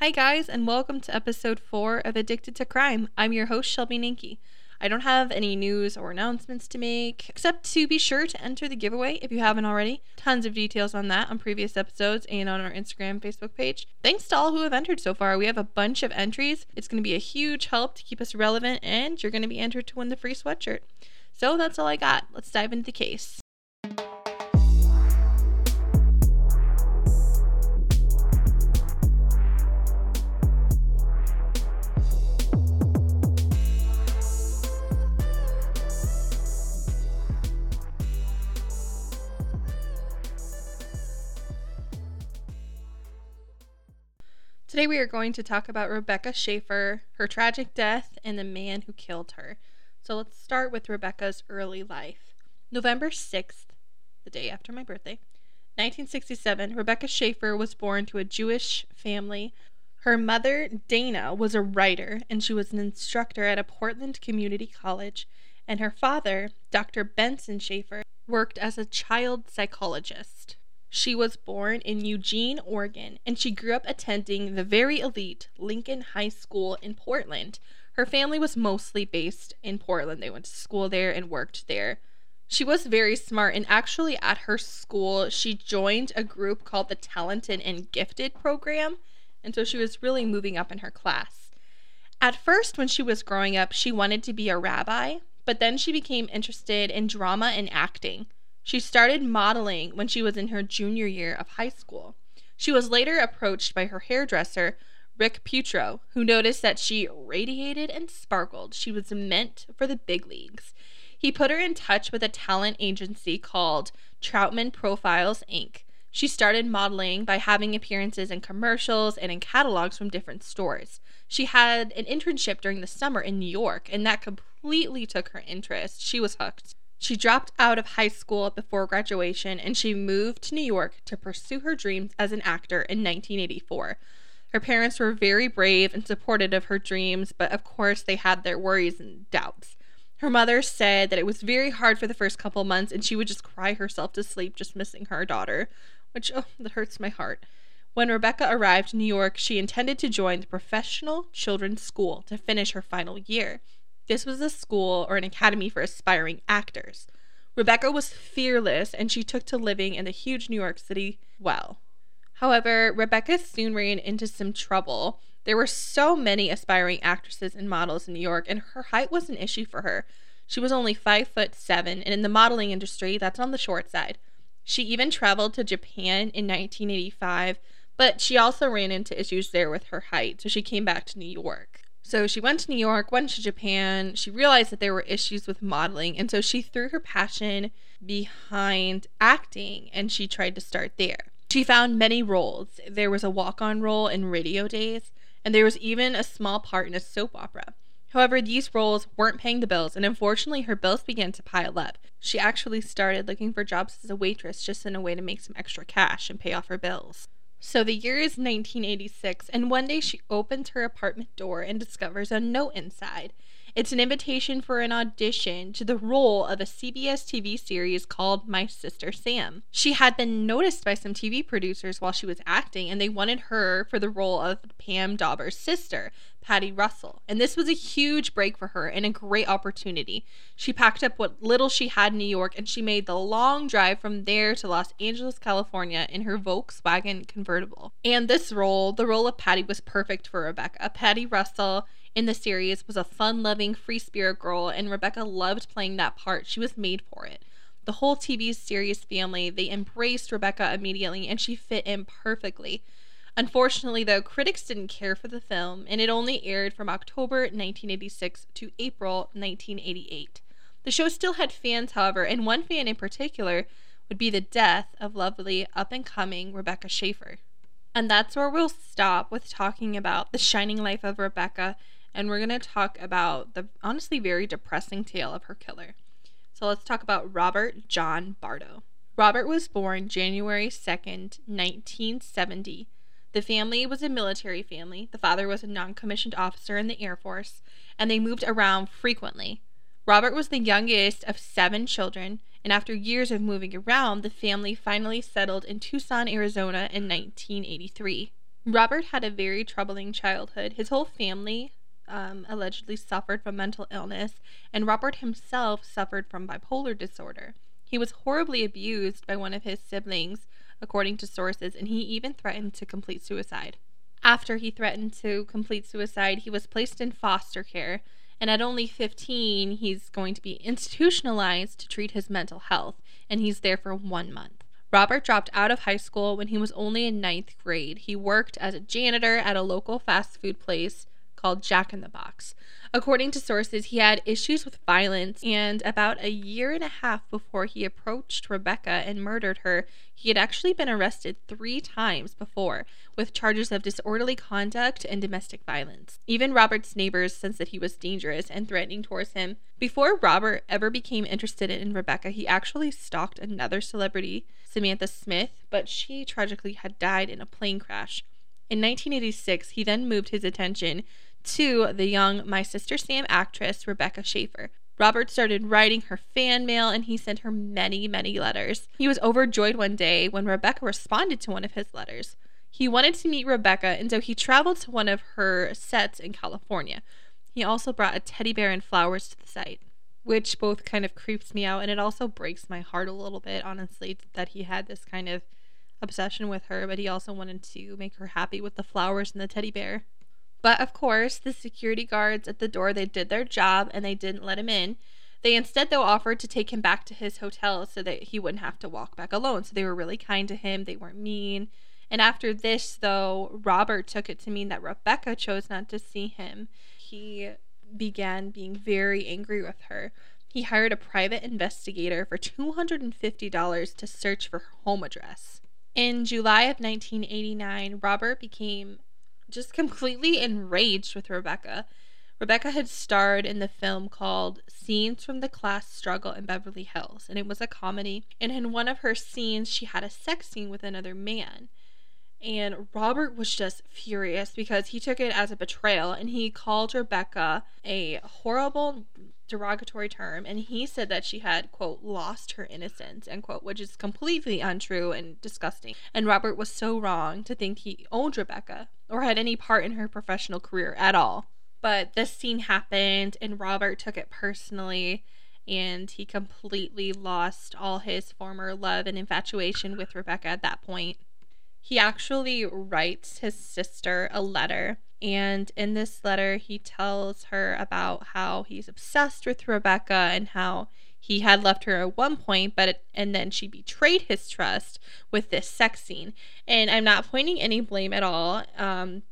Hi, guys, and welcome to episode four of Addicted to Crime. I'm your host, Shelby Ninke. I don't have any news or announcements to make, except to be sure to enter the giveaway if you haven't already. Tons of details on that on previous episodes and on our Instagram, Facebook page. Thanks to all who have entered so far. We have a bunch of entries. It's going to be a huge help to keep us relevant, and you're going to be entered to win the free sweatshirt. So that's all I got. Let's dive into the case. Today we are going to talk about Rebecca Schaeffer, her tragic death, and the man who killed her. So let's start with Rebecca's early life. November 6th, the day after my birthday, 1967, Rebecca Schaeffer was born to a Jewish family. Her mother, Dana, was a writer and she was an instructor at a Portland community college, and her father, Dr. Benson Schaeffer, worked as a child psychologist. She was born in Eugene, Oregon, and she grew up attending the very elite Lincoln High School in Portland. Her family was mostly based in Portland. They went to school there and worked there. She was very smart, and actually, at her school, she joined a group called the Talented and Gifted program, and so she was really moving up in her class. At first, when she was growing up, she wanted to be a rabbi, but then she became interested in drama and acting. She started modeling when she was in her junior year of high school. She was later approached by her hairdresser, Rick Putro, who noticed that she radiated and sparkled. She was meant for the big leagues. He put her in touch with a talent agency called Troutman Profiles Inc. She started modeling by having appearances in commercials and in catalogs from different stores. She had an internship during the summer in New York, and that completely took her interest. She was hooked. She dropped out of high school before graduation and she moved to New York to pursue her dreams as an actor in 1984. Her parents were very brave and supportive of her dreams, but of course they had their worries and doubts. Her mother said that it was very hard for the first couple months and she would just cry herself to sleep just missing her daughter, which oh, that hurts my heart. When Rebecca arrived in New York, she intended to join the Professional Children's School to finish her final year. This was a school or an academy for aspiring actors. Rebecca was fearless and she took to living in the huge New York City well. However, Rebecca soon ran into some trouble. There were so many aspiring actresses and models in New York, and her height was an issue for her. She was only five foot seven, and in the modeling industry, that's on the short side. She even traveled to Japan in 1985, but she also ran into issues there with her height, so she came back to New York. So she went to New York, went to Japan. She realized that there were issues with modeling. And so she threw her passion behind acting and she tried to start there. She found many roles. There was a walk on role in Radio Days, and there was even a small part in a soap opera. However, these roles weren't paying the bills, and unfortunately, her bills began to pile up. She actually started looking for jobs as a waitress just in a way to make some extra cash and pay off her bills. So the year is 1986, and one day she opens her apartment door and discovers a note inside. It's an invitation for an audition to the role of a CBS TV series called My Sister Sam. She had been noticed by some TV producers while she was acting, and they wanted her for the role of Pam Dawber's sister, Patty Russell. And this was a huge break for her and a great opportunity. She packed up what little she had in New York and she made the long drive from there to Los Angeles, California in her Volkswagen convertible. And this role, the role of Patty, was perfect for Rebecca. Patty Russell in the series was a fun loving, free spirit girl, and Rebecca loved playing that part. She was made for it. The whole TV series family, they embraced Rebecca immediately, and she fit in perfectly. Unfortunately, though, critics didn't care for the film, and it only aired from October 1986 to April 1988. The show still had fans, however, and one fan in particular would be the death of lovely up and coming Rebecca Schaeffer. And that's where we'll stop with talking about the shining life of Rebecca, and we're going to talk about the honestly very depressing tale of her killer. So let's talk about Robert John Bardo. Robert was born January 2nd, 1970 the family was a military family. The father was a non commissioned officer in the Air Force, and they moved around frequently. Robert was the youngest of seven children, and after years of moving around, the family finally settled in Tucson, Arizona in 1983. Robert had a very troubling childhood. His whole family um, allegedly suffered from mental illness, and Robert himself suffered from bipolar disorder. He was horribly abused by one of his siblings, according to sources, and he even threatened to complete suicide. After he threatened to complete suicide, he was placed in foster care, and at only 15, he's going to be institutionalized to treat his mental health, and he's there for one month. Robert dropped out of high school when he was only in ninth grade. He worked as a janitor at a local fast food place called Jack in the Box. According to sources, he had issues with violence, and about a year and a half before he approached Rebecca and murdered her, he had actually been arrested three times before with charges of disorderly conduct and domestic violence. Even Robert's neighbors sensed that he was dangerous and threatening towards him. Before Robert ever became interested in Rebecca, he actually stalked another celebrity, Samantha Smith, but she tragically had died in a plane crash. In 1986, he then moved his attention to the young My Sister Sam actress, Rebecca Schaeffer. Robert started writing her fan mail and he sent her many, many letters. He was overjoyed one day when Rebecca responded to one of his letters. He wanted to meet Rebecca, and so he traveled to one of her sets in California. He also brought a teddy bear and flowers to the site, which both kind of creeps me out, and it also breaks my heart a little bit, honestly, that he had this kind of obsession with her, but he also wanted to make her happy with the flowers and the teddy bear. But of course, the security guards at the door, they did their job and they didn't let him in. They instead though offered to take him back to his hotel so that he wouldn't have to walk back alone. So they were really kind to him. They weren't mean. And after this though, Robert took it to mean that Rebecca chose not to see him. He began being very angry with her. He hired a private investigator for $250 to search for her home address. In July of 1989, Robert became just completely enraged with Rebecca. Rebecca had starred in the film called Scenes from the Class Struggle in Beverly Hills, and it was a comedy. And in one of her scenes, she had a sex scene with another man. And Robert was just furious because he took it as a betrayal and he called Rebecca a horrible derogatory term and he said that she had quote lost her innocence end quote which is completely untrue and disgusting. And robert was so wrong to think he owned rebecca or had any part in her professional career at all. But this scene happened and robert took it personally and he completely lost all his former love and infatuation with rebecca at that point. He actually writes his sister a letter and in this letter, he tells her about how he's obsessed with Rebecca and how he had left her at one point, but and then she betrayed his trust with this sex scene. And I'm not pointing any blame at all. Um,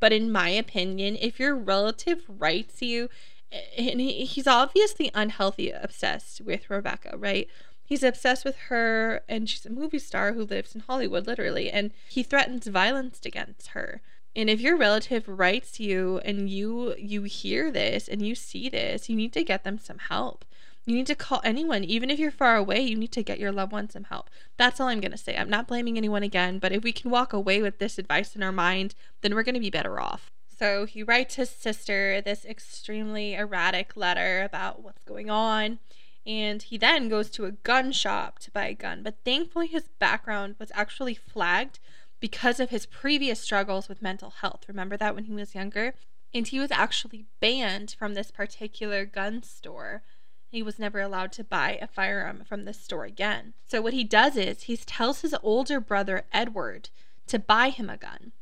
but in my opinion, if your relative writes you, and he, he's obviously unhealthy, obsessed with Rebecca, right? He's obsessed with her, and she's a movie star who lives in Hollywood, literally, and he threatens violence against her. And if your relative writes you and you you hear this and you see this, you need to get them some help. You need to call anyone, even if you're far away, you need to get your loved one some help. That's all I'm going to say. I'm not blaming anyone again, but if we can walk away with this advice in our mind, then we're going to be better off. So he writes his sister this extremely erratic letter about what's going on. And he then goes to a gun shop to buy a gun. But thankfully, his background was actually flagged because of his previous struggles with mental health. Remember that when he was younger? And he was actually banned from this particular gun store. He was never allowed to buy a firearm from this store again. So, what he does is he tells his older brother, Edward, to buy him a gun.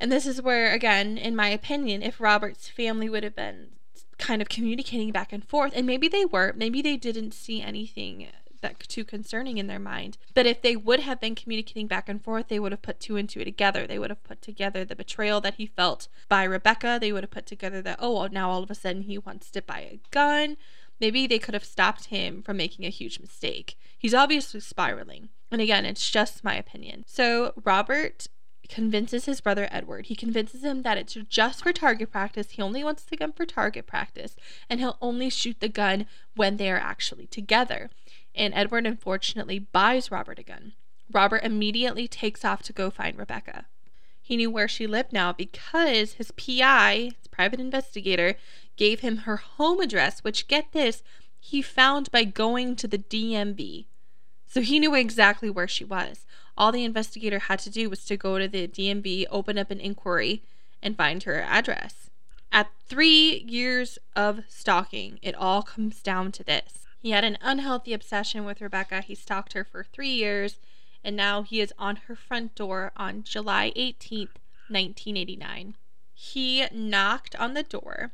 And this is where, again, in my opinion, if Robert's family would have been kind of communicating back and forth, and maybe they were, maybe they didn't see anything that too concerning in their mind. But if they would have been communicating back and forth, they would have put two and two together. They would have put together the betrayal that he felt by Rebecca. They would have put together that, oh, well, now all of a sudden he wants to buy a gun. Maybe they could have stopped him from making a huge mistake. He's obviously spiraling. And again, it's just my opinion. So Robert convinces his brother Edward. He convinces him that it's just for target practice. He only wants the gun for target practice, and he'll only shoot the gun when they are actually together and Edward unfortunately buys Robert a gun. Robert immediately takes off to go find Rebecca. He knew where she lived now because his PI, his private investigator, gave him her home address, which, get this, he found by going to the DMV. So he knew exactly where she was. All the investigator had to do was to go to the DMV, open up an inquiry, and find her address. At three years of stalking, it all comes down to this. He had an unhealthy obsession with Rebecca. He stalked her for three years, and now he is on her front door on July 18th, 1989. He knocked on the door,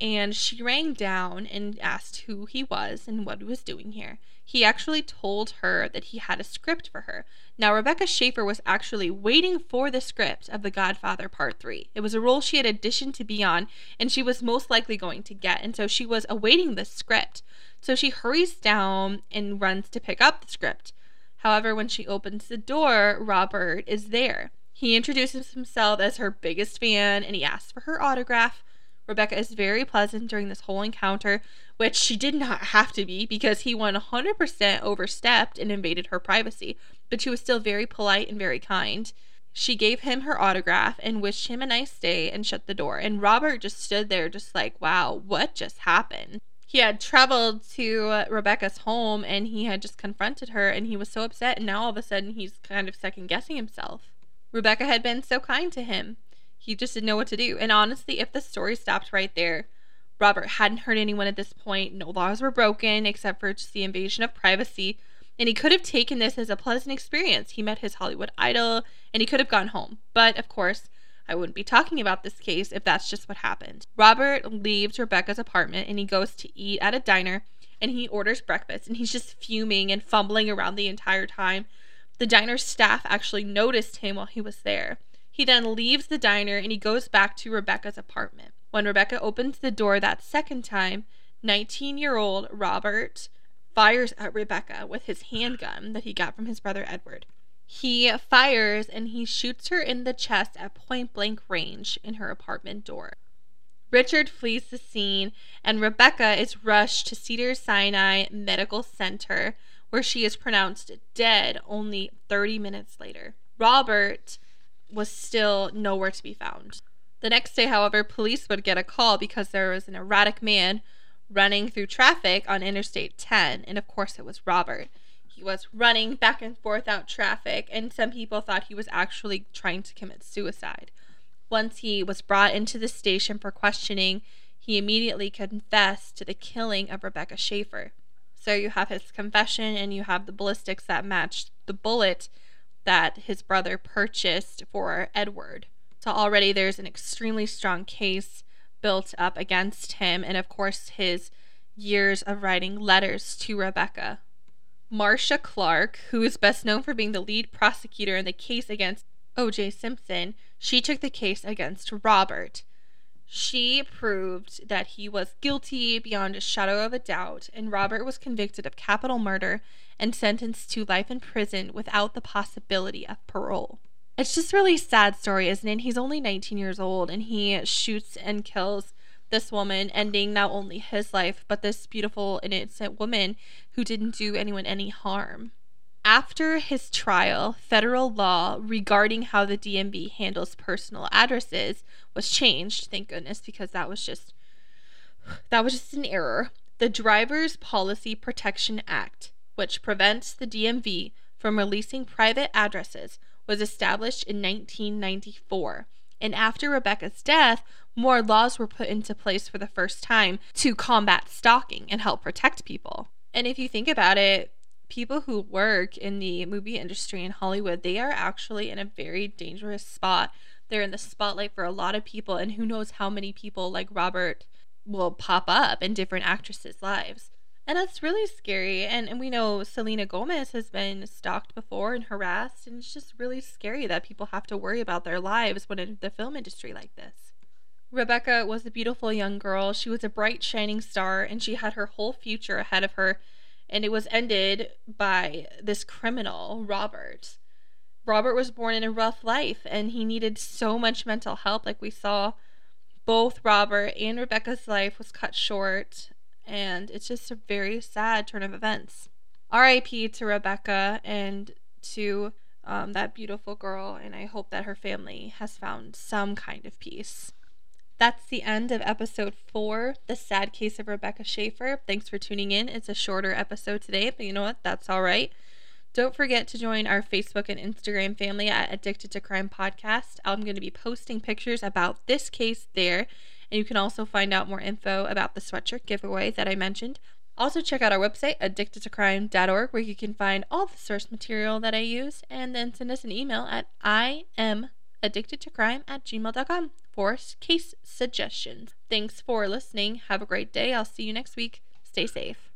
and she rang down and asked who he was and what he was doing here. He actually told her that he had a script for her. Now, Rebecca Schaeffer was actually waiting for the script of The Godfather Part 3. It was a role she had auditioned to be on, and she was most likely going to get, and so she was awaiting the script. So she hurries down and runs to pick up the script. However, when she opens the door, Robert is there. He introduces himself as her biggest fan and he asks for her autograph. Rebecca is very pleasant during this whole encounter, which she did not have to be because he 100% overstepped and invaded her privacy, but she was still very polite and very kind. She gave him her autograph and wished him a nice day and shut the door. And Robert just stood there, just like, wow, what just happened? He had traveled to Rebecca's home and he had just confronted her, and he was so upset. And now all of a sudden, he's kind of second guessing himself. Rebecca had been so kind to him. He just didn't know what to do. And honestly, if the story stopped right there, Robert hadn't hurt anyone at this point. No laws were broken except for just the invasion of privacy. And he could have taken this as a pleasant experience. He met his Hollywood idol and he could have gone home. But of course, I wouldn't be talking about this case if that's just what happened. Robert leaves Rebecca's apartment and he goes to eat at a diner and he orders breakfast and he's just fuming and fumbling around the entire time. The diner staff actually noticed him while he was there. He then leaves the diner and he goes back to Rebecca's apartment. When Rebecca opens the door that second time, 19 year old Robert fires at Rebecca with his handgun that he got from his brother Edward. He fires and he shoots her in the chest at point blank range in her apartment door. Richard flees the scene, and Rebecca is rushed to Cedars Sinai Medical Center, where she is pronounced dead only 30 minutes later. Robert was still nowhere to be found. The next day, however, police would get a call because there was an erratic man running through traffic on Interstate 10, and of course it was Robert. He was running back and forth out traffic, and some people thought he was actually trying to commit suicide. Once he was brought into the station for questioning, he immediately confessed to the killing of Rebecca Schaeffer. So you have his confession and you have the ballistics that matched the bullet that his brother purchased for Edward. So already there's an extremely strong case built up against him, and of course, his years of writing letters to Rebecca. Marcia Clark, who is best known for being the lead prosecutor in the case against O.J. Simpson, she took the case against Robert. She proved that he was guilty beyond a shadow of a doubt, and Robert was convicted of capital murder and sentenced to life in prison without the possibility of parole. It's just really sad story, isn't it? He's only 19 years old and he shoots and kills this woman, ending not only his life, but this beautiful, innocent woman who didn't do anyone any harm. After his trial, federal law regarding how the DMV handles personal addresses was changed, thank goodness, because that was just that was just an error. The Driver's Policy Protection Act, which prevents the DMV from releasing private addresses, was established in 1994. And after Rebecca's death, more laws were put into place for the first time to combat stalking and help protect people. And if you think about it, people who work in the movie industry in Hollywood, they are actually in a very dangerous spot. They're in the spotlight for a lot of people, and who knows how many people like Robert will pop up in different actresses' lives. And that's really scary. And, and we know Selena Gomez has been stalked before and harassed, and it's just really scary that people have to worry about their lives when in the film industry like this. Rebecca was a beautiful young girl. She was a bright, shining star, and she had her whole future ahead of her. And it was ended by this criminal, Robert. Robert was born in a rough life, and he needed so much mental help. Like we saw, both Robert and Rebecca's life was cut short and it's just a very sad turn of events. RIP to Rebecca and to um, that beautiful girl, and I hope that her family has found some kind of peace. That's the end of episode four, The Sad Case of Rebecca Schaeffer. Thanks for tuning in. It's a shorter episode today, but you know what? That's all right. Don't forget to join our Facebook and Instagram family at Addicted to Crime Podcast. I'm going to be posting pictures about this case there, and you can also find out more info about the sweatshirt giveaway that I mentioned. Also, check out our website, addictedtocrime.org, where you can find all the source material that I use, and then send us an email at I am addicted to crime at gmail.com for case suggestions. Thanks for listening. Have a great day. I'll see you next week. Stay safe.